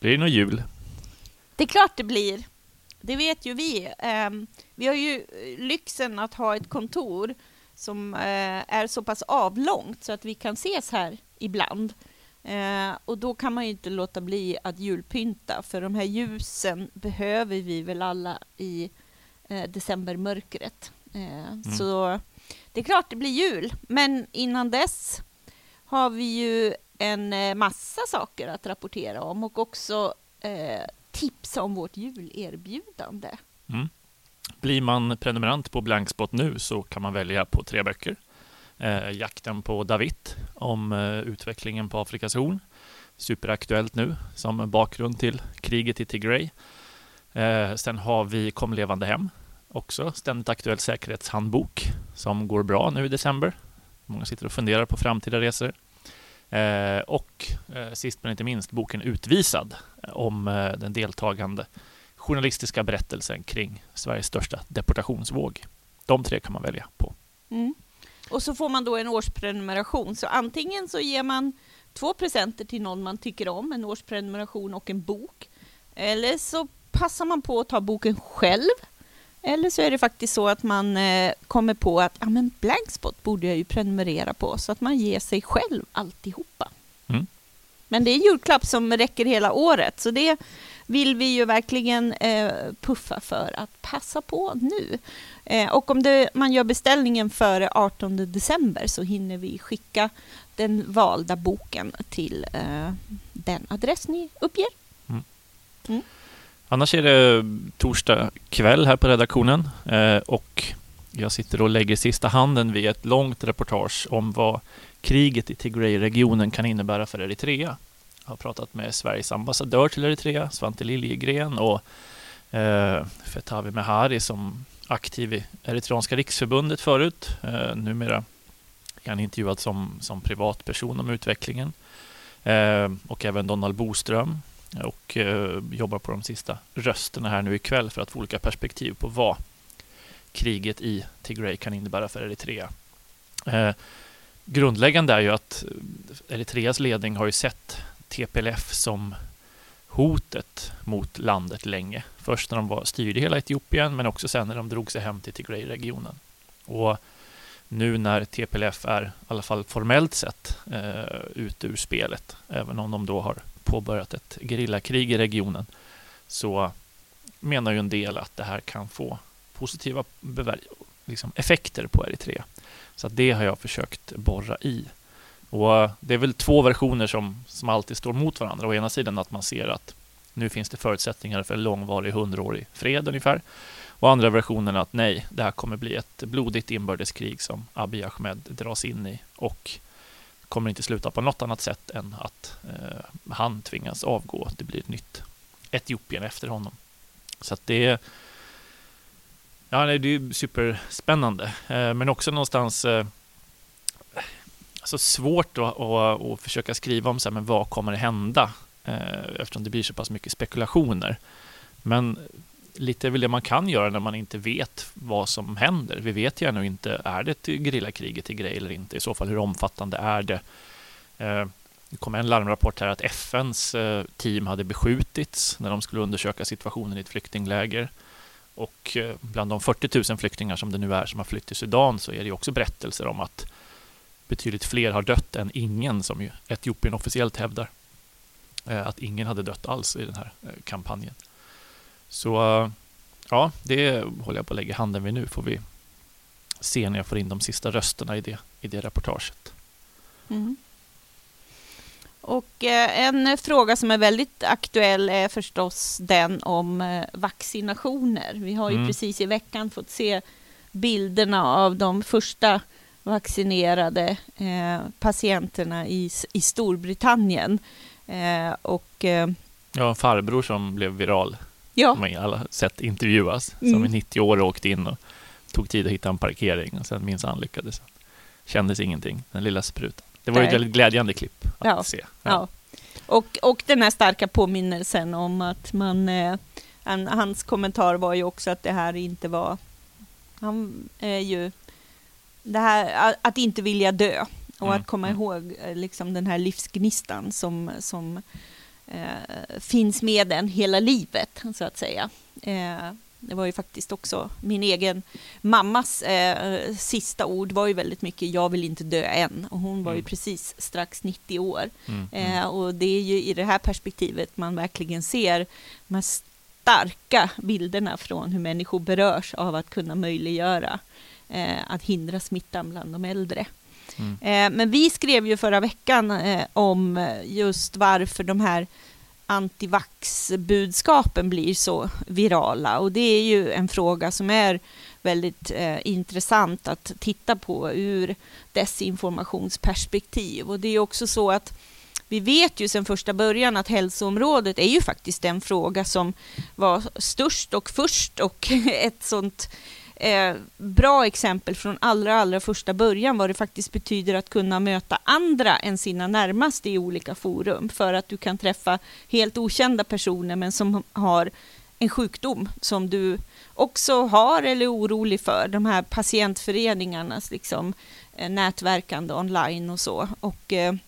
Blir det någon jul? Det är klart det blir. Det vet ju vi. Ehm, vi har ju lyxen att ha ett kontor som eh, är så pass avlångt så att vi kan ses här ibland. Eh, och då kan man ju inte låta bli att julpynta, för de här ljusen behöver vi väl alla i eh, decembermörkret. Mm. Så det är klart det blir jul, men innan dess har vi ju en eh, massa saker att rapportera om och också eh, tipsa om vårt julerbjudande. Mm. Blir man prenumerant på Blankspot nu så kan man välja på tre böcker. Eh, jakten på David om eh, utvecklingen på Afrikas horn. Superaktuellt nu som bakgrund till kriget i Tigray. Eh, sen har vi Kom levande hem också ständigt aktuell säkerhetshandbok som går bra nu i december. Många sitter och funderar på framtida resor. Eh, och eh, sist men inte minst boken Utvisad eh, om eh, den deltagande journalistiska berättelsen kring Sveriges största deportationsvåg. De tre kan man välja på. Mm. Och så får man då en årsprenumeration. Så antingen så ger man två presenter till någon man tycker om, en årsprenumeration och en bok. Eller så passar man på att ta boken själv. Eller så är det faktiskt så att man eh, kommer på att ja, men Blankspot borde jag ju prenumerera på, så att man ger sig själv alltihopa. Mm. Men det är julklapp som räcker hela året, så det vill vi ju verkligen eh, puffa för att passa på nu. Eh, och om det, man gör beställningen före 18 december så hinner vi skicka den valda boken till eh, den adress ni uppger. Mm. Mm. Annars är det torsdag kväll här på redaktionen eh, och jag sitter och lägger sista handen vid ett långt reportage om vad kriget i Tigray-regionen kan innebära för Eritrea. Jag har pratat med Sveriges ambassadör till Eritrea, Svante Liljegren och eh, Fetavi Mehari som aktiv i Eritreanska riksförbundet förut. Eh, numera är han intervjuad som, som privatperson om utvecklingen. Eh, och även Donald Boström och eh, jobbar på de sista rösterna här nu ikväll för att få olika perspektiv på vad kriget i Tigray kan innebära för Eritrea. Eh, grundläggande är ju att Eritreas ledning har ju sett TPLF som hotet mot landet länge. Först när de var, styrde hela Etiopien men också sen när de drog sig hem till Tigray-regionen. Och nu när TPLF är, i alla fall formellt sett, eh, ute ur spelet, även om de då har påbörjat ett gerillakrig i regionen, så menar ju en del att det här kan få positiva liksom effekter på Eritrea. Så det har jag försökt borra i. Och eh, Det är väl två versioner som, som alltid står mot varandra. Å ena sidan att man ser att nu finns det förutsättningar för en långvarig hundraårig fred ungefär. Och andra versionen att nej, det här kommer bli ett blodigt inbördeskrig som Abiy Ahmed dras in i och kommer inte sluta på något annat sätt än att eh, han tvingas avgå. Det blir ett nytt Etiopien efter honom. Så att det är Ja, det är superspännande, eh, men också någonstans eh, alltså svårt att, att, att, försöka skriva om så här, men vad kommer att hända eh, eftersom det blir så pass mycket spekulationer. Men lite är väl det man kan göra när man inte vet vad som händer. Vi vet ju ännu inte, är det ett gerillakrig till grej eller inte? I så fall, hur omfattande är det? Eh, det kom en larmrapport här att FNs eh, team hade beskjutits när de skulle undersöka situationen i ett flyktingläger. Och eh, bland de 40 000 flyktingar som det nu är som har flytt till Sudan så är det också berättelser om att betydligt fler har dött än ingen, som ju Etiopien officiellt hävdar. Att ingen hade dött alls i den här kampanjen. Så ja, det håller jag på att lägga handen vid nu. Får vi se när jag får in de sista rösterna i det, i det reportaget. Mm. Och eh, en fråga som är väldigt aktuell är förstås den om eh, vaccinationer. Vi har ju mm. precis i veckan fått se bilderna av de första vaccinerade eh, patienterna i, i Storbritannien. Eh, och, eh, ja, en farbror som blev viral ja. som alla sett intervjuas, mm. som i 90 år åkte in och tog tid att hitta en parkering och sen lyckades han. Kändes ingenting, den lilla sprutan. Det var Nej. ett väldigt glädjande klipp att ja. se. Ja. ja. Och, och den här starka påminnelsen om att man... Eh, hans kommentar var ju också att det här inte var... Han är ju... Det här att inte vilja dö och mm. att komma mm. ihåg eh, liksom den här livsgnistan som, som eh, finns med en hela livet, så att säga. Eh, det var ju faktiskt också min egen mammas eh, sista ord var ju väldigt mycket jag vill inte dö än och hon var ju mm. precis strax 90 år. Mm, mm. Eh, och det är ju i det här perspektivet man verkligen ser de här starka bilderna från hur människor berörs av att kunna möjliggöra eh, att hindra smittan bland de äldre. Mm. Men vi skrev ju förra veckan eh, om eh, just varför de här antivax-budskapen blir så virala. Och det är ju en fråga som är väldigt eh, intressant att titta på ur desinformationsperspektiv. Och det är också så att vi vet ju sedan första början att hälsoområdet är ju faktiskt den fråga som var störst och först och ett sånt eh, bra exempel från allra, allra första början vad det faktiskt betyder att kunna möta andra än sina närmaste i olika forum för att du kan träffa helt okända personer men som har en sjukdom som du också har eller är orolig för. De här patientföreningarnas liksom, eh, nätverkande online och så. Och, eh, Eh,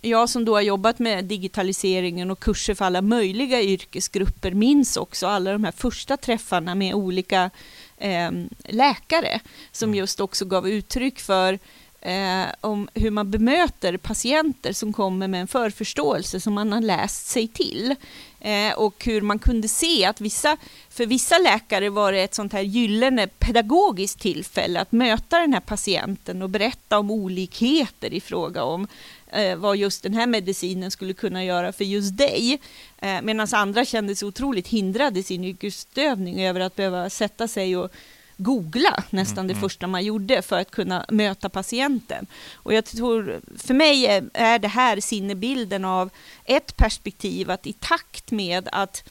jag som då har jobbat med digitaliseringen och kurser för alla möjliga yrkesgrupper minns också alla de här första träffarna med olika eh, läkare som mm. just också gav uttryck för eh, om hur man bemöter patienter som kommer med en förförståelse som man har läst sig till. Eh, och hur man kunde se att vissa, för vissa läkare var det ett sånt här gyllene pedagogiskt tillfälle att möta den här patienten och berätta om olikheter i fråga om eh, vad just den här medicinen skulle kunna göra för just dig. Eh, Medan andra kände sig otroligt hindrade i sin yrkesutövning över att behöva sätta sig och googla nästan mm, det mm. första man gjorde för att kunna möta patienten. Och jag tror, för mig är det här sinnebilden av ett perspektiv att i takt med att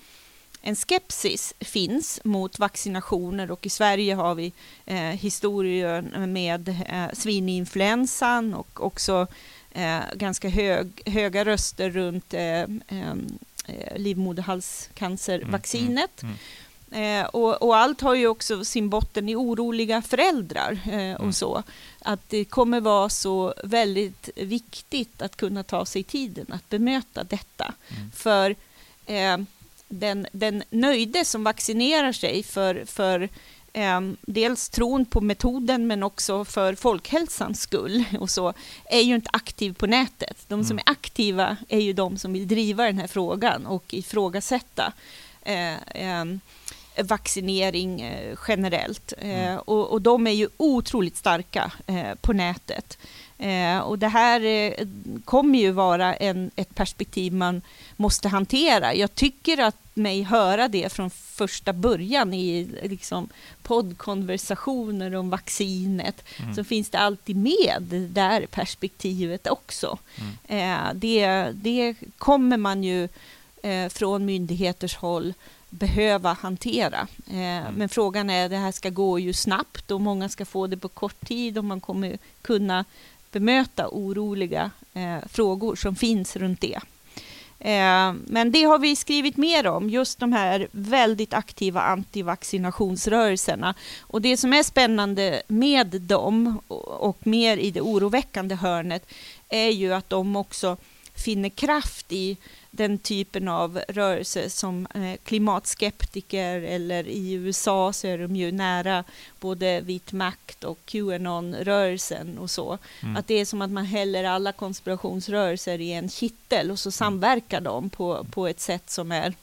en skepsis finns mot vaccinationer och i Sverige har vi eh, historier med eh, svininfluensan och också eh, ganska hög, höga röster runt eh, eh, eh livmoderhalscancervaccinet. Mm, mm, mm. Eh, och, och, allt har ju också sin botten i oroliga föräldrar eh, och mm. så. Att det kommer vara så väldigt viktigt att kunna ta sig tiden att bemöta detta. Mm. För den, den nöjde som vaccinerar sig för, för eh, dels tron på metoden men också för folkhälsans skull och så, är ju inte aktiv på nätet. De som mm. är aktiva är ju de som vill driva den här frågan och ifrågasätta eh, eh, vaccinering eh, generellt. Eh, mm. och, och, de är ju otroligt starka eh, på nätet. Och det här kommer ju vara en, ett perspektiv man måste hantera. Jag tycker att mig höra det från första början i liksom, poddkonversationer om vaccinet, mm. så finns det alltid med det där perspektivet också. Mm. Det, det kommer man ju från myndigheters håll behöva hantera. Eh, mm. Men frågan är, det här ska gå ju snabbt och många ska få det på kort tid och man kommer kunna bemöta oroliga eh, frågor som finns runt det. Eh, men det har vi skrivit mer om, just de här väldigt aktiva antivaccinationsrörelserna. Och det som är spännande med dem, och mer i det oroväckande hörnet, är ju att de också finner kraft i den typen av rörelse som eh, klimatskeptiker eller i USA så är de ju nära både vit makt och Qanon-rörelsen och så. Mm. Att det är som att man häller alla konspirationsrörelser i en kittel och så samverkar de på, på ett sätt som är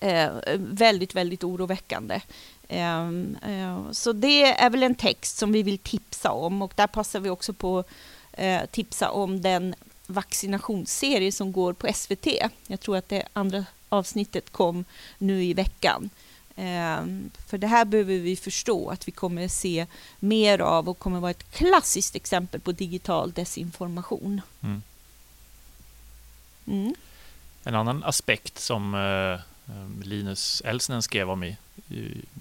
eh, väldigt, väldigt oroväckande. Um, uh, så det är väl en text som vi vill tipsa om och där passar vi också på tipsa om den vaccinationsserie som går på SVT. Jag tror att det andra avsnittet kom nu i veckan. Um, för det här behöver vi förstå att vi kommer se mer av och kommer vara ett klassiskt exempel på digital desinformation. Mm. Mm. En annan aspekt som uh, Linus Elsnen skrev om i,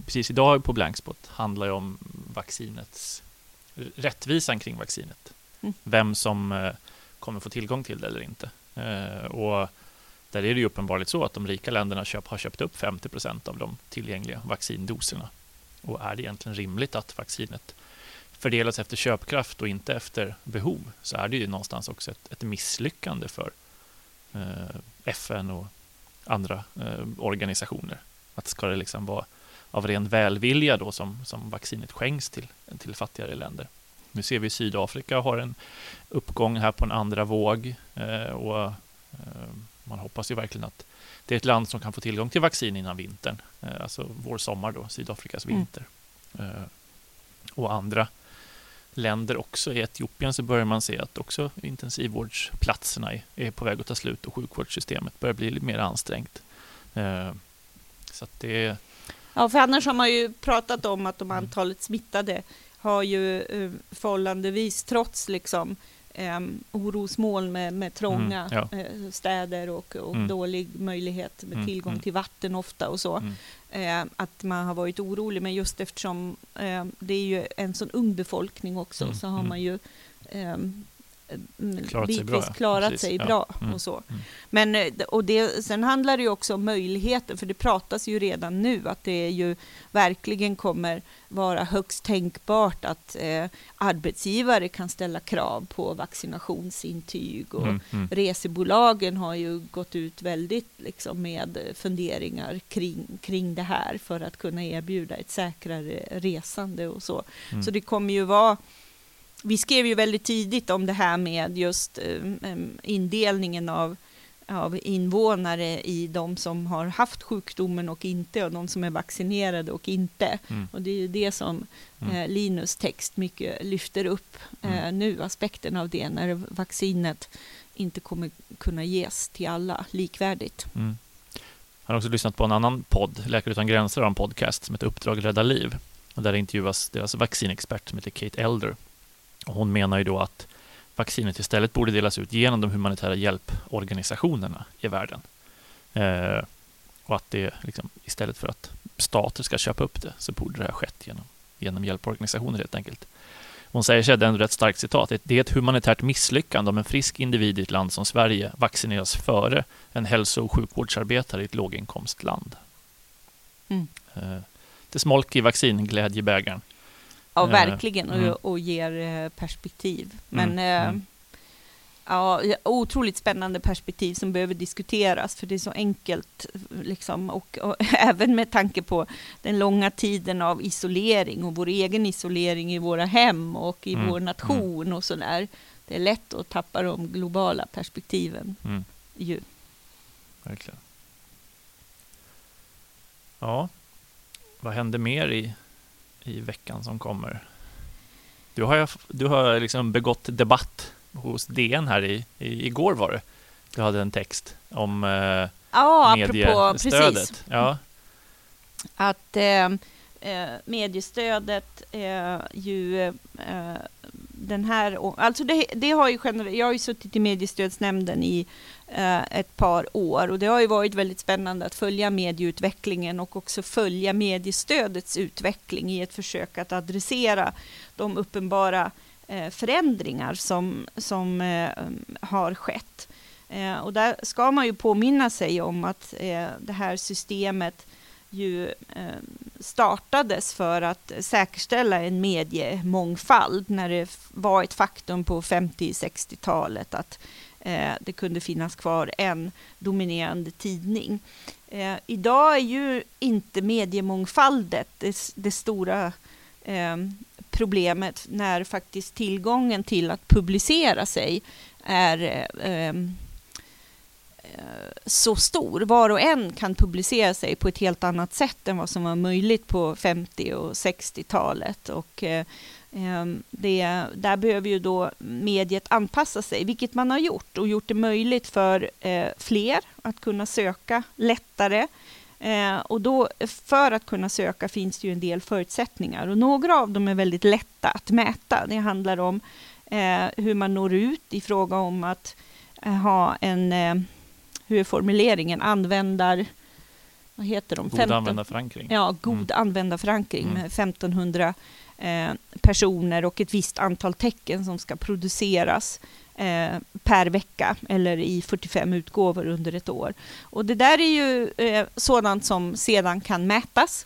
precis idag på Blankspot handlar ju om vaccinets rättvisan kring vaccinet. Mm. Vem som uh, kommer få tillgång till det eller inte. Eh, och där är det ju uppenbarligen så att de rika länderna köp, har köpt upp 50 procent av de tillgängliga vaccindoserna. Och är det egentligen rimligt att vaccinet fördelas efter köpkraft och inte efter behov så är det ju någonstans också ett, ett misslyckande för eh, FN och andra eh, organisationer. Att ska det liksom vara av ren välvilja då som, som vaccinet skänks till, till fattigare länder. Nu ser vi Sydafrika har en uppgång här på en andra våg eh, och eh, man hoppas ju verkligen att det är ett land som kan få tillgång till vaccin innan vintern, eh, alltså vår sommar då, Sydafrikas mm. vinter. Mm. Och andra länder också. I Etiopien så börjar man se att också intensivvårdsplatserna är på väg att ta slut och sjukvårdssystemet börjar bli mer ansträngt. Så det Ja, för annars har man ju pratat om att om antalet smittade har ju eh, förhållandevis, trots liksom eh, orosmoln med, med trånga mm, ja. eh, städer och, och mm. dålig möjlighet med mm, tillgång mm. till vatten ofta och så, mm. eh, att man har varit orolig. Men just eftersom eh, det är ju en sån ung befolkning också, mm, så har man ju ehm, klarat sig bra. Klarat sig bra mm. och så. Mm. Men, eh, och det, sen handlar det ju också om möjligheten, för det pratas ju redan nu att det ju verkligen kommer vara högst tänkbart att eh, arbetsgivare kan ställa krav på vaccinationsintyg och mm. Mm. resebolagen har ju gått ut väldigt liksom, med funderingar kring, kring det här för att kunna erbjuda ett säkrare resande och så. Mm. Så det kommer ju vara vi skrev ju väldigt tidigt om det här med just eh, indelningen av, av invånare i de som har haft sjukdomen och inte och de som är vaccinerade och inte. Mm. Och det är ju det som mm. eh, Linus text mycket lyfter upp eh, mm. nu, aspekten av det, när vaccinet inte kommer kunna ges till alla likvärdigt. Mm. Jag har också lyssnat på en annan podd, Läkare utan gränser, en podcast som heter Uppdrag rädda liv. Och där intervjuas deras vaccinexpert som heter Kate Elder hon menar ju då att vaccinet istället borde delas ut genom de humanitära hjälporganisationerna i världen. Eh, och att det liksom, istället för att stater ska köpa upp det så borde det ha skett genom, genom hjälporganisationer helt enkelt. Hon säger sig, det är en rätt starkt citat, det är ett humanitärt misslyckande om en frisk individ i ett land som Sverige vaccineras före en hälso och sjukvårdsarbetare i ett låginkomstland. Mm. Eh, det smolk i vaccinglädjebägaren. Ja, verkligen, mm. och, och ger eh, perspektiv. Men mm. mm. ja, otroligt spännande perspektiv som behöver diskuteras, för det är så enkelt, liksom, och, och även med tanke på den långa tiden av isolering och vår egen isolering i våra hem och i mm. vår nation mm. och sådär. Det är lätt att tappa de globala perspektiven. Mm. Ju. Verkligen. Ja, vad händer mer i i veckan som kommer. Du har, du har liksom begått debatt hos DN här i, i, igår var det. Du hade en text om eh, ja, mediestödet. Precis. Ja. Att eh, eh, mediestödet eh, ju eh, den här, alltså det, det har ju generellt, jag har ju suttit i mediestödsnämnden i eh, ett par år och det har ju varit väldigt spännande att följa medieutvecklingen och också följa mediestödets utveckling i ett försök att adressera de uppenbara eh, förändringar som, som eh, har skett. Eh, och där ska man ju påminna sig om att eh, det här systemet ju eh, startades för att säkerställa en mediemångfald när det var ett faktum på 50-60-talet att eh, det kunde finnas kvar en dominerande tidning. Eh, idag är ju inte mediemångfaldet det, det stora problemet när faktiskt tillgången till att publicera sig är Eh, Eh, så stor. Var och en kan publicera sig på ett helt annat sätt än vad som var möjligt på 50 och 60-talet. Och, eh, ehm, det, där behöver ju då mediet anpassa sig, vilket man har gjort och gjort det möjligt för eh, fler att kunna söka lättare. och då, för att kunna söka finns det ju en del förutsättningar och några av dem är väldigt lätta att mäta. Det handlar om hur man når ut i fråga om att ha en hur är formuleringen, användar... Vad heter de? God 15, användarförankring. Ja, god mm. användarförankring mm. med 1500 eh, personer och ett visst antal tecken som ska produceras eh, per vecka eller i 45 utgåvor under ett år. Och det där är ju eh, sådant som sedan kan mätas.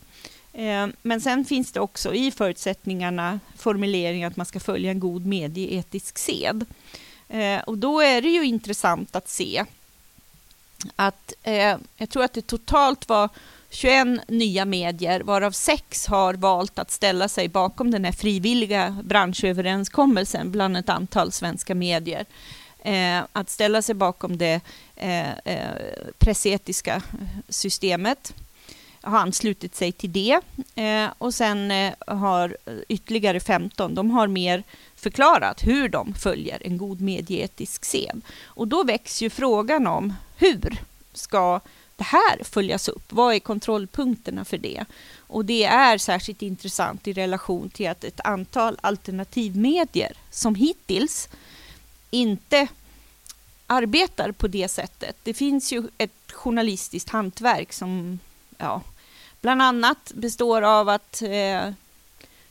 Eh, men sen finns det också i förutsättningarna formuleringar att man ska följa en god medieetisk sed. Eh, och då är det ju intressant att se att eh, jag tror att det totalt var 21 nya medier, varav sex har valt att ställa sig bakom den här frivilliga branschöverenskommelsen bland ett antal svenska medier. Eh, att ställa sig bakom det eh, eh, pressetiska systemet har anslutit sig till det. Eh, och sen eh, har ytterligare 15, de har mer förklarat hur de följer en god medieetisk sed. Och då väcks ju frågan om hur ska det här följas upp? Vad är kontrollpunkterna för det? Och det är särskilt intressant i relation till att ett antal alternativmedier som hittills inte arbetar på det sättet. Det finns ju ett journalistiskt hantverk som ja, bland annat består av att eh,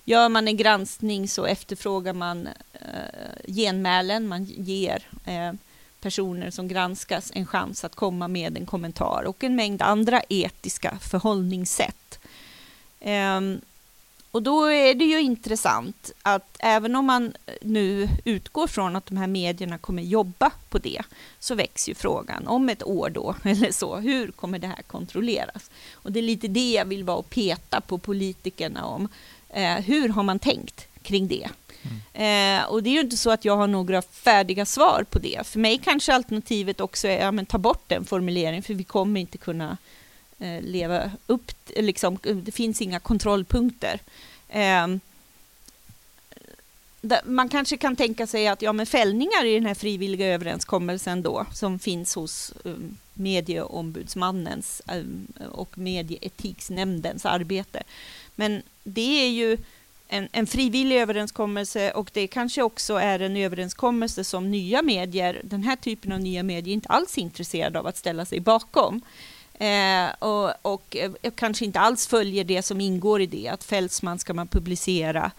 gör man en granskning så efterfrågar man eh, genmälen, man ger eh, personer som granskas en chans att komma med en kommentar och en mängd andra etiska förhållningssätt. Um, och då är det ju intressant att även om man nu utgår från att de här medierna kommer jobba på det, så väcks ju frågan om ett år då, eller så, hur kommer det här kontrolleras? Och det är lite det jag vill vara och peta på politikerna om. Eh, hur har man tänkt kring det? Mm. Eh, och det är ju inte så att jag har några färdiga svar på det. För mig kanske alternativet också är att ja, ta bort den formuleringen, för vi kommer inte kunna Eh, leva upp, liksom, det finns inga kontrollpunkter. Ehm, man kanske kan tänka sig att ja, men fällningar i den här frivilliga överenskommelsen då, som finns hos um, medieombudsmannens um, och medieetiksnämndens arbete. Men det är ju en, en frivillig överenskommelse och det kanske också är en överenskommelse som nya medier, den här typen av nya medier, inte alls är intresserade av att ställa sig bakom. Eh, och, och jag kanske inte alls följer det som ingår i det, att Fältsman ska man publicera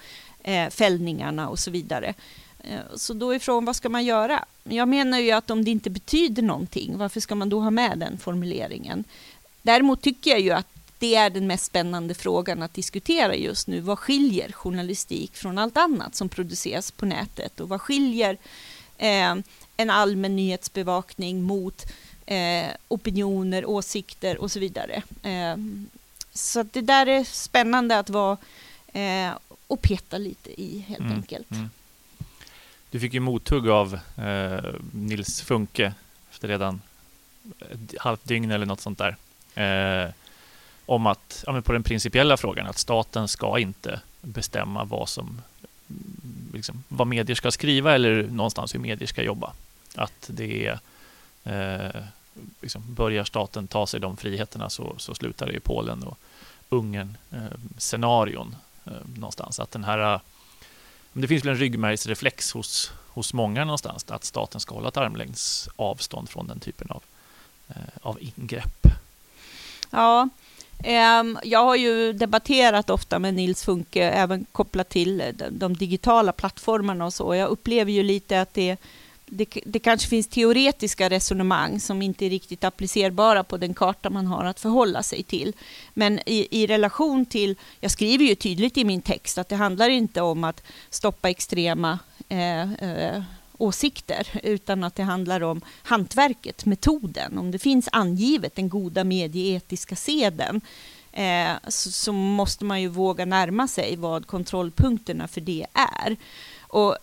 eh, fällningarna och så vidare. Eh, så då ifrån, vad ska man göra? Jag menar ju att om det inte betyder någonting, varför ska man då ha med den formuleringen? Däremot tycker jag ju att det är den mest spännande frågan att diskutera just nu. Vad skiljer journalistik från allt annat som produceras på nätet? Och vad skiljer eh, en allmän nyhetsbevakning mot eh, opinioner, åsikter och så vidare? Eh, så det där är spännande att vara eh, och peta lite i helt mm, enkelt. Mm. Du fick ju mothugg av eh, Nils Funke efter redan ett halvt dygn eller något sånt där. Eh, om att, ja, på den principiella frågan, att staten ska inte bestämma vad som liksom, vad medier ska skriva eller någonstans hur medier ska jobba. Att det är eh, liksom, börjar staten ta sig de friheterna så, så slutar det i Polen och Ungern eh, scenarion eh, någonstans. Att den här eh, det finns väl en ryggmärgsreflex hos, hos många någonstans att staten ska hålla ett armlängds avstånd från den typen av, eh, av ingrepp. Ja, ehm, jag har ju debatterat ofta med Nils Funke, även kopplat till de digitala plattformarna och så. Jag upplever ju lite att det, det, det, kanske finns teoretiska resonemang som inte är riktigt applicerbara på den karta man har att förhålla sig till. Men i, i relation till, jag skriver ju tydligt i min text att det handlar inte om att stoppa extrema eh, eh, åsikter, utan att det handlar om hantverket, metoden. Om det finns angivet den goda medieetiska seden eh, så, så, måste man ju våga närma sig vad kontrollpunkterna för det är. Och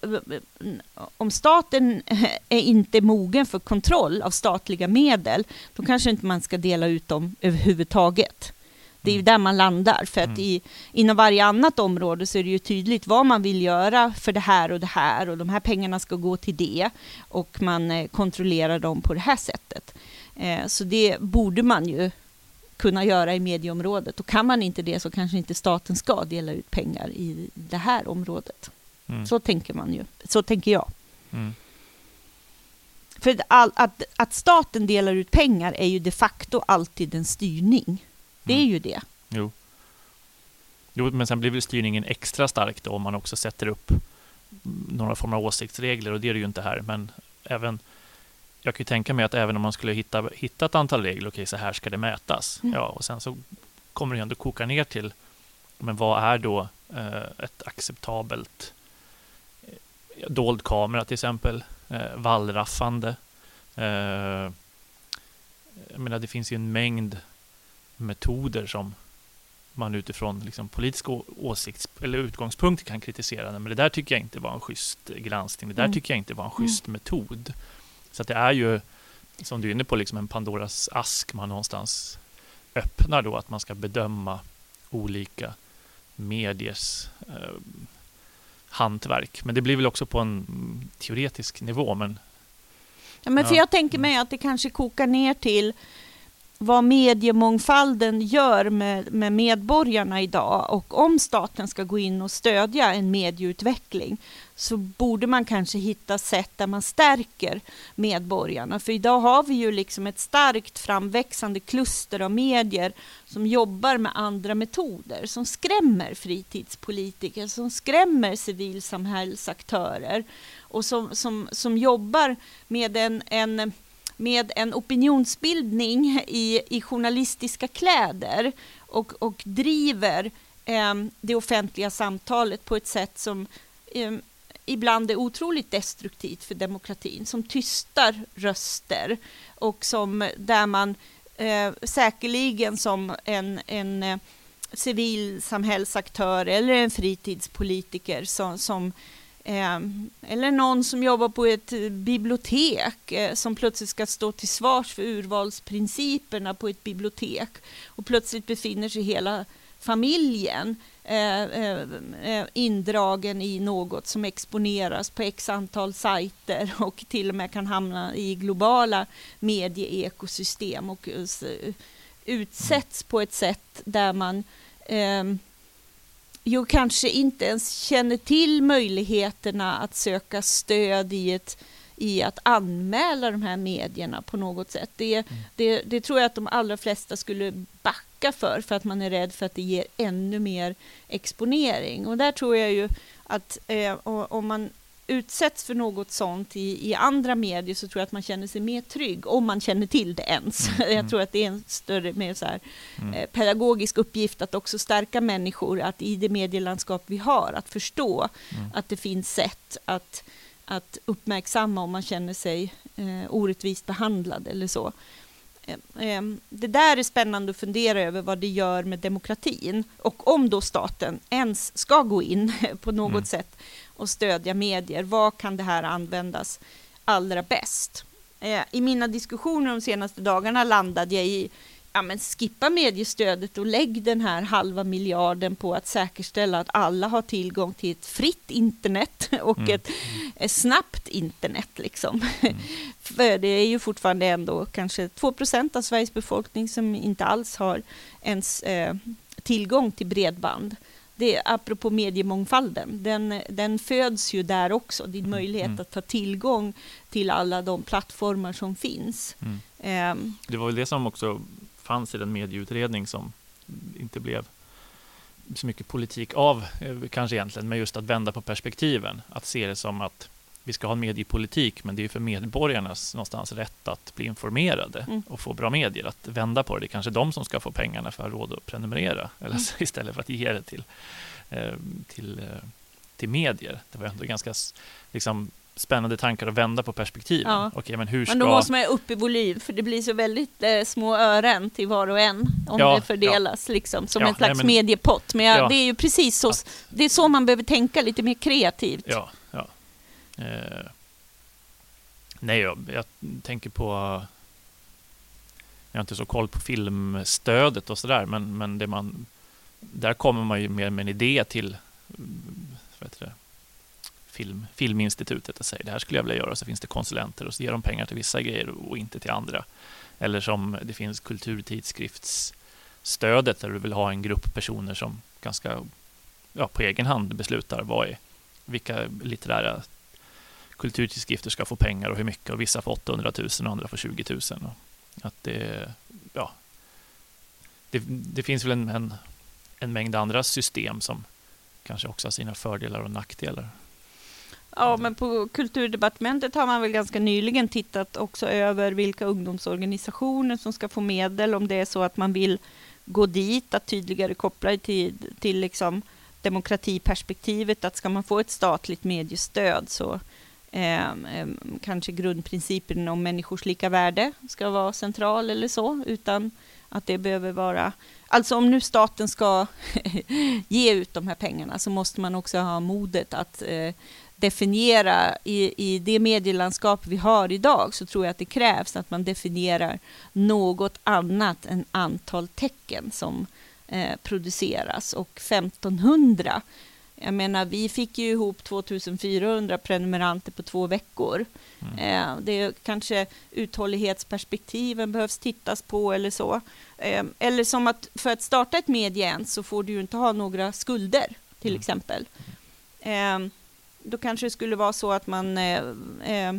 om staten är inte mogen för kontroll av statliga medel, då kanske inte man ska dela ut dem överhuvudtaget. Det är ju mm. där man landar, för att mm. i, inom varje annat område så är det ju tydligt vad man vill göra för det här och det här och de här pengarna ska gå till det och man eh, kontrollerar dem på det här sättet. Eh, så det borde man ju kunna göra i medieområdet och kan man inte det så kanske inte staten ska dela ut pengar i det här området. Mm. Så tänker man ju, så tänker jag. Mm. För att, att, att staten delar ut pengar är ju de facto alltid en styrning. Det är mm. ju det. Jo. Jo, men sen blir väl styrningen extra stark då om man också sätter upp några former av åsiktsregler och det är det ju inte här. Men även jag kan ju tänka mig att även om man skulle hitta, hitta ett antal regler, okej, okay, så här ska det mätas. Mm. Ja, och sen så kommer det ändå koka ner till, men vad är då eh, ett acceptabelt dold kamera till exempel, eh, vallraffande, eh, jag menar, det finns ju en mängd metoder som man utifrån liksom politisk åsikts eller utgångspunkt kan kritisera. Men det där tycker jag inte var en schysst granskning. Det där mm. tycker jag inte var en schysst mm. metod. Så det är ju, som du är inne på, liksom en Pandoras ask man någonstans öppnar då, att man ska bedöma olika mediers eh, hantverk. Men det blir väl också på en teoretisk nivå. Men, ja, men för jag tänker mig att det kanske kokar ner till vad mediemångfalden gör med, med medborgarna idag och om staten ska gå in och stödja en medieutveckling så borde man kanske hitta sätt där man stärker medborgarna. För idag har vi ju liksom ett starkt framväxande kluster av medier som jobbar med andra metoder, som skrämmer fritidspolitiker, som skrämmer civilsamhällsaktörer och som, som, som jobbar med en, en med en opinionsbildning i, i journalistiska kläder och, och driver eh, det offentliga samtalet på ett sätt som eh, ibland är otroligt destruktivt för demokratin, som tystar röster och som där man eh, säkerligen som en, en eh, civilsamhällsaktör eller en fritidspolitiker som, som Ehm, eller någon som jobbar på ett bibliotek eh, som plötsligt ska stå till svars för urvalsprinciperna på ett bibliotek och plötsligt befinner sig hela familjen eh, eh, indragen i något som exponeras på x antal sajter och till och med kan hamna i globala medieekosystem och utsätts på ett sätt där man ehm, ju kanske inte ens känner till möjligheterna att söka stöd i, ett, i att anmäla de här medierna på något sätt. Det, mm. det, det, tror jag att de allra flesta skulle backa för, för att man är rädd för att det ger ännu mer exponering. Och där tror jag ju att eh, om man utsätts för något sånt i, i, andra medier så tror jag att man känner sig mer trygg, om man känner till det ens. Mm. jag tror att det är en större, mer så här, mm. eh, pedagogisk uppgift att också stärka människor, att i det medielandskap vi har, att förstå mm. att det finns sätt att, att uppmärksamma om man känner sig eh, orättvist behandlad eller så. Eh, eh, det där är spännande att fundera över vad det gör med demokratin och om då staten ens ska gå in på något mm. sätt och stödja medier. Vad kan det här användas allra bäst? Eh, I mina diskussioner de senaste dagarna landade jag i ja, men skippa mediestödet och lägg den här halva miljarden på att säkerställa att alla har tillgång till ett fritt internet och mm. ett, ett, snabbt internet. Liksom. Mm. För det är ju fortfarande ändå kanske 2 av Sveriges befolkning som inte alls har ens eh, tillgång till bredband det, apropå mediemångfalden, den, den föds ju där också. Din mm. möjlighet mm. att ta tillgång till alla de plattformar som finns. Mm. Um, det var väl det som också fanns i den medieutredning som inte blev så mycket politik av, eh, kanske egentligen, men just att vända på perspektiven. Att se det som att vi ska ha en mediepolitik, men det är för medborgarnas någonstans rätt att bli informerade mm. och få bra medier. Att vända på det. Det är kanske de som ska få pengarna för att ha råd att prenumerera eller mm. istället för att ge det till, eh, till, eh, till medier. Det var ändå ganska liksom, spännande tankar att vända på perspektiven. Ja. Okej, men, hur ska... men då måste man upp i volym, för det blir så väldigt eh, små ören till var och en om ja, det fördelas ja. liksom, som en slags nej, men... mediepott. Men ja, det är ju precis så, det är så man behöver tänka lite mer kreativt. Ja, Eh, nej, jag, jag, tänker på... Jag har inte så koll på filmstödet och sådär, men, men det man, där kommer man ju mer med en idé till mm, vet det, film, Filminstitutet och säger det här skulle jag vilja göra, så finns det konsulenter och så ger de pengar till vissa grejer och inte till andra. Eller som det finns kulturtidskriftsstödet där du vill ha en grupp personer som ganska ja, på egen hand beslutar vad är, vilka litterära kulturtidskrifter ska få pengar och hur mycket. Och vissa får 800 000 och andra får 20 000. Och att det, ja, det, det finns väl en, en, en mängd andra system som kanske också har sina fördelar och nackdelar. Ja, men på Kulturdepartementet har man väl ganska nyligen tittat också över vilka ungdomsorganisationer som ska få medel, om det är så att man vill gå dit, att tydligare koppla till, till liksom demokratiperspektivet, att ska man få ett statligt mediestöd så eh, kanske grundprincipen om människors lika värde ska vara central eller så, utan att det behöver vara... Alltså om nu staten ska ge ut de här pengarna så måste man också ha modet att eh, definiera i, i det medielandskap vi har idag så tror jag att det krävs att man definierar något annat än antal tecken som eh, produceras. Och 1500 jag menar, vi fick ju ihop 2400 prenumeranter på två veckor. Mm. Eh, det är kanske uthållighetsperspektiven behövs tittas på eller så. Eh, eller som att för att starta ett medie så får du ju inte ha några skulder, till mm. exempel. Eh, då kanske det skulle vara så att man eh, eh,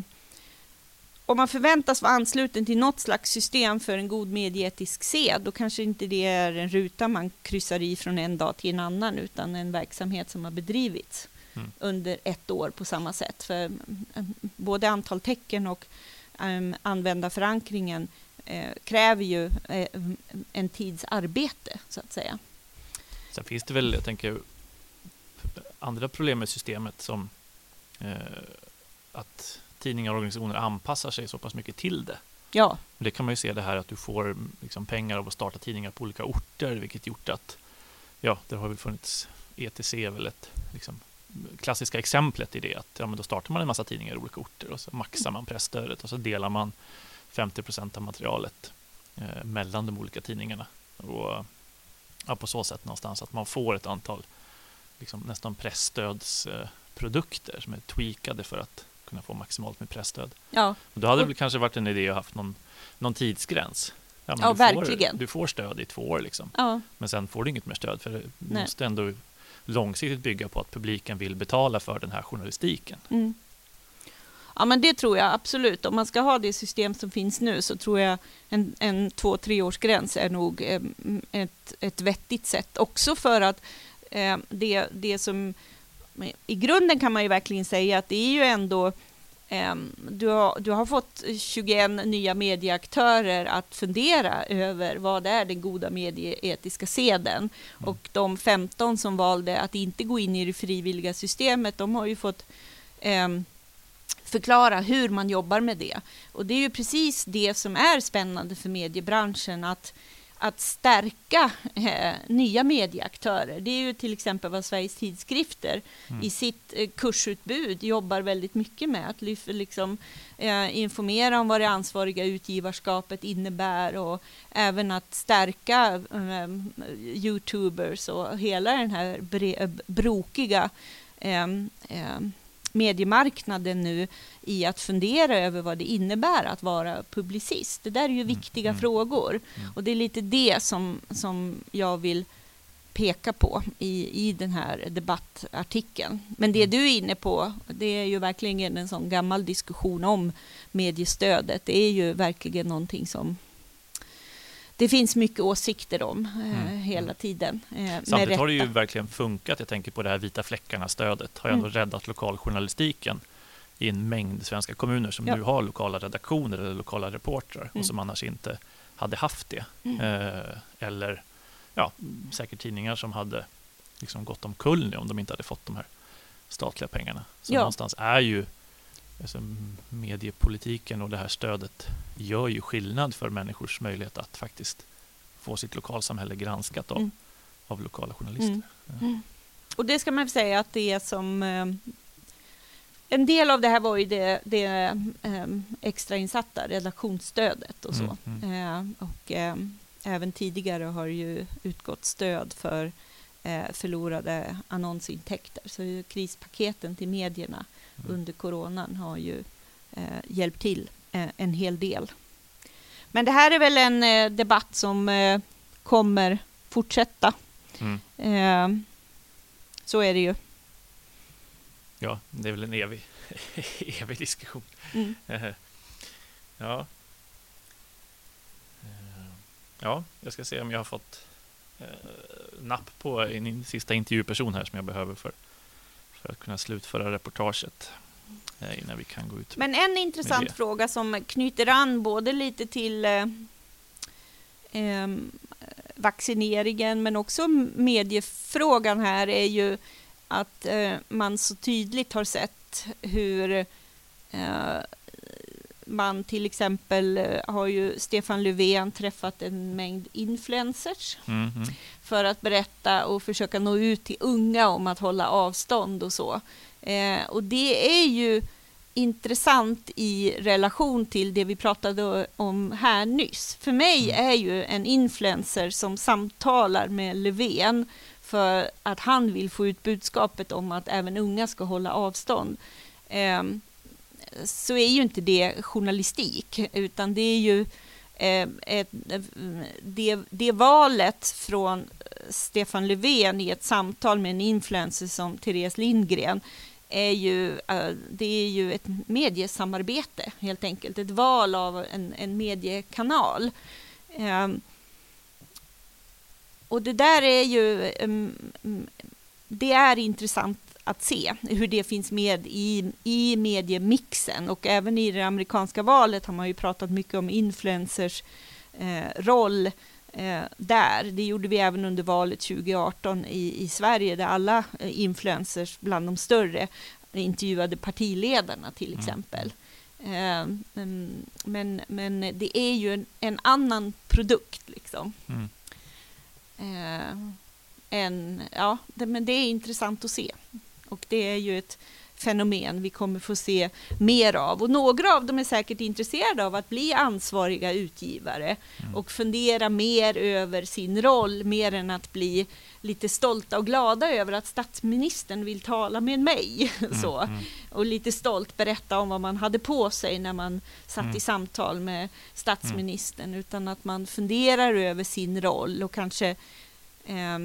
om man förväntas vara ansluten till något slags system för en god medieetisk sed, då kanske inte det är en ruta man kryssar i från en dag till en annan, utan en verksamhet som har bedrivits mm. under ett år på samma sätt. För mm, både antal tecken och um, användarförankringen uh, kräver ju uh, en tids arbete, så att säga. Sen finns det väl, jag tänker, andra problem med systemet som uh, att tidningar och organisationer anpassar sig så pass mycket till det. Ja. Det kan man ju se det här att du får liksom pengar av att starta tidningar på olika orter, vilket gjort att ja, det har väl funnits ETC är väl ett liksom, klassiska exemplet i det att ja, men då startar man en massa tidningar i olika orter och så maxar man pressstödet och så delar man 50 procent av materialet eh, mellan de olika tidningarna. Och ja, på så sätt någonstans att man får ett antal liksom, nästan pressstödsprodukter som är tweakade för att kunna få maximalt med pressstöd. Ja. Då hade det väl kanske varit en idé att haft någon, någon tidsgräns. Ja, ja du verkligen. Får, du får stöd i två år, liksom. ja. men sen får du inget mer stöd. För det Nej. måste ändå långsiktigt bygga på att publiken vill betala för den här journalistiken. Mm. Ja, men det tror jag absolut. Om man ska ha det system som finns nu så tror jag en, en två, treårsgräns är nog eh, ett, ett vettigt sätt. Också för att eh, det, det som i grunden kan man ju verkligen säga att det är ju ändå ehm, du har, du har fått 21 nya medieaktörer att fundera över vad är den goda medieetiska seden. Mm. Och de 15 som valde att inte gå in i det frivilliga systemet, de har ju fått eh, förklara hur man jobbar med det. Och det är ju precis det som är spännande för mediebranschen, att att stärka eh, nya medieaktörer. Det är ju till exempel vad Sveriges tidskrifter mm. i sitt eh, kursutbud jobbar väldigt mycket med. Att liksom, eh, informera om vad det ansvariga utgivarskapet innebär och även att stärka eh, Youtubers och hela den här brokiga eh, eh, mediemarknaden nu i att fundera över vad det innebär att vara publicist. Det där är ju mm, viktiga mm. frågor mm. och det är lite det som, som jag vill peka på i, i den här debattartikeln. Men det mm. du är inne på, det är ju verkligen en sån gammal diskussion om mediestödet. Det är ju verkligen någonting som det finns mycket åsikter om eh, mm. hela tiden. Eh, Samtidigt har det ju verkligen funkat. Jag tänker på det här vita fläckarna-stödet. har ju ändå mm. räddat lokaljournalistiken i en mängd svenska kommuner som ja. nu har lokala redaktioner eller lokala reportrar mm. och som annars inte hade haft det. Mm. Eh, eller ja, säkert tidningar som hade liksom gått omkull nu om de inte hade fått de här statliga pengarna. Så ja. någonstans är ju alltså, mediepolitiken och det här stödet gör ju skillnad för människors möjlighet att faktiskt få sitt lokalsamhälle granskat av, mm. av lokala journalister. Mm. Mm. Och det ska man säga att det är som eh, en del av det här var ju det, det eh, extrainsatta redaktionsstödet och så. Mm, mm. Eh, och även tidigare har ju utgått stöd för förlorade annonsintäkter. Så krispaketen till medierna. Under coronan har ju eh, hjälpt till eh, en hel del. Men det här är väl en eh, debatt som eh, kommer fortsätta. Mm. Eh, så är det ju. Ja, det är väl en evig, evig diskussion. Mm. ja. Ja, jag ska se om jag har fått eh, napp på en sista intervjuperson här som jag behöver för för att kunna slutföra reportaget eh, innan vi kan gå ut. Men en intressant fråga som knyter an både lite till eh, eh, vaccineringen men också mediefrågan här är ju att eh, man så tydligt har sett hur Eh, man till exempel eh, har ju Stefan Löfven träffat en mängd influencers Mm, mm. för att berätta och försöka nå ut till unga om att hålla avstånd och så. Eh, och det är ju intressant i relation till det vi pratade om här nyss. För mig Mm. är ju en influencer som samtalar med Löfven för att han vill få ut budskapet om att även unga ska hålla avstånd. Eh, så är ju inte det journalistik, utan det är ju eh, ett, det, det valet från eh, Stefan Löfven i ett samtal med en influencer som Therese Lindgren är ju, eh, det är ju ett mediesamarbete helt enkelt, ett val av en, en mediekanal. Ehm, och det där är ju, mm, mm, det är intressant att se hur det finns med i, i mediemixen och även i det amerikanska valet har man ju pratat mycket om influencers eh, roll eh, där. Det gjorde vi även under valet 2018 i, i Sverige där alla eh, influencers bland de större intervjuade partiledarna till Mm. exempel. Eh, men, men, men det är ju en, en annan produkt liksom. Mm. Eh, en, ja, det, men det är intressant att se. Och det är ju ett fenomen vi kommer få se mer av. Och några av dem är säkert intresserade av att bli ansvariga utgivare Mm. och fundera mer över sin roll, mer än att bli lite stolta och glada över att statsministern vill tala med mig. Så. Mm, mm. Och lite stolt berätta om vad man hade på sig när man satt Mm. i samtal med statsministern, utan att man funderar över sin roll och kanske eh,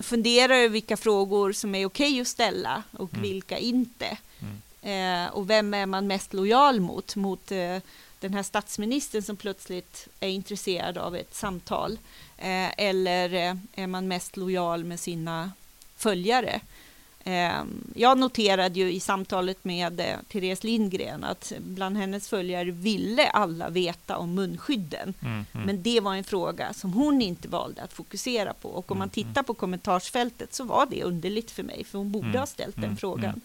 funderar över vilka frågor som är okej att ställa och Mm. vilka inte. Mm. Eh, och vem är man mest lojal mot? Mot eh, den här statsministern som plötsligt är intresserad av ett samtal? Eh, eller eh, är man mest lojal med sina följare? Eh, jag noterade ju i samtalet med eh, Therese Lindgren att bland hennes följare ville alla veta om munskydden. Mm, mm. Men det var en fråga som hon inte valde att fokusera på. Och om man Mm, tittar på kommentarsfältet så var det underligt för mig, för hon borde Mm, ha ställt den mm, frågan.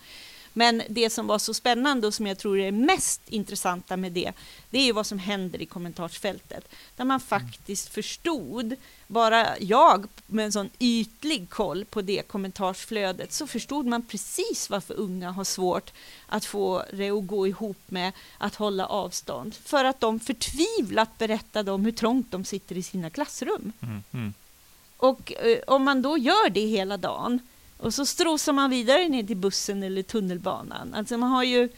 Mm. Men det som var så spännande och som jag tror är mest intressanta med det, det är ju vad som händer i kommentarsfältet. Där man faktiskt förstod, bara jag med en sån ytlig koll på det kommentarsflödet, så förstod man precis varför unga har svårt att få det att gå ihop med att hålla avstånd. För att de förtvivlat berättade om hur trångt de sitter i sina klassrum. Mm, mm. Och eh, om man då gör det hela dagen och så strosar man vidare ner till bussen eller tunnelbanan. Alltså man har ju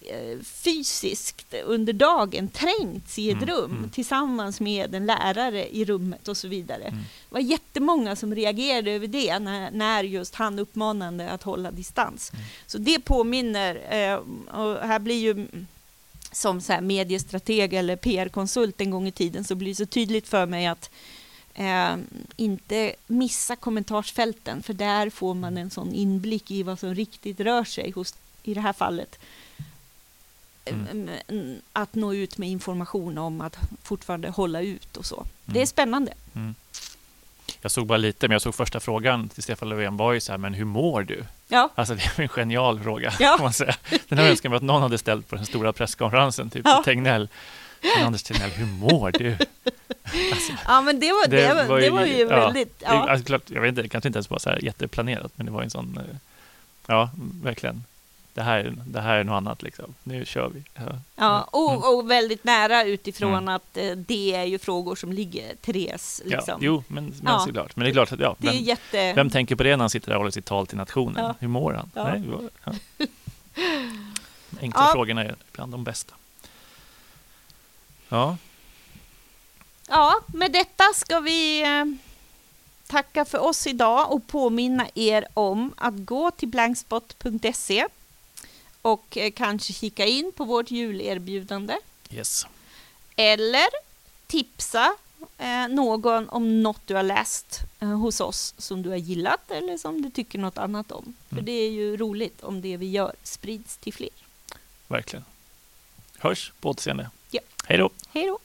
eh, fysiskt under dagen trängts i ett Mm, rum mm. tillsammans med en lärare i rummet och så vidare. Mm. Det var jättemånga som reagerade över det när, när just han uppmanade att hålla distans. Mm. Så det påminner, eh, och här blir ju mm, som så mediestrateg eller PR-konsult en gång i tiden så blir det så tydligt för mig att eh, inte missa kommentarsfälten för där får man en sån inblick i vad som riktigt rör sig hos, i det här fallet, Mm. mm. att nå ut med information om att fortfarande hålla ut och så. Det är Mm. spännande. Mm. Jag såg bara lite, men jag såg första frågan till Stefan Löfven var ju så här, men hur mår du? Ja, Alltså det är en genial fråga, Ja. kan man säga. Den här önskar man att någon hade ställt på den stora presskonferensen, typ Ja. Tegnell. Men Anders Tegnell, hur mår du? Alltså, ja men det var, det, var, det var ju ja, väldigt... det- Ja. Alltså, klart, jag vet inte, det kanske inte ens var så här jätteplanerat, men det var en sån, eh, ja, verkligen. Det här, det här är något annat liksom. Nu kör vi. Ja. Ja, Mm. och, och väldigt nära utifrån Mm. att eh, det är ju frågor som ligger Therese. Liksom. Ja, jo, men, men Ja. såklart. Men det är klart att, ja, det är men, jätte... vem tänker på det när han sitter där och håller sitt tal till nationen? Ja. Hur mår han? Ja. Nej, det ja. Enkla Ja. frågorna är bland de bästa. Ja, Ja, med detta ska vi eh, tacka för oss idag och påminna er om att gå till blankspot.se och eh, kanske kika in på vårt julerbjudande yes. eller tipsa eh, någon om något du har läst hos oss som du har gillat eller som du tycker något annat om. För Mm. det är ju roligt om det vi gör sprids till fler. Verkligen. Hörs på återseende. Hej då! Hej då!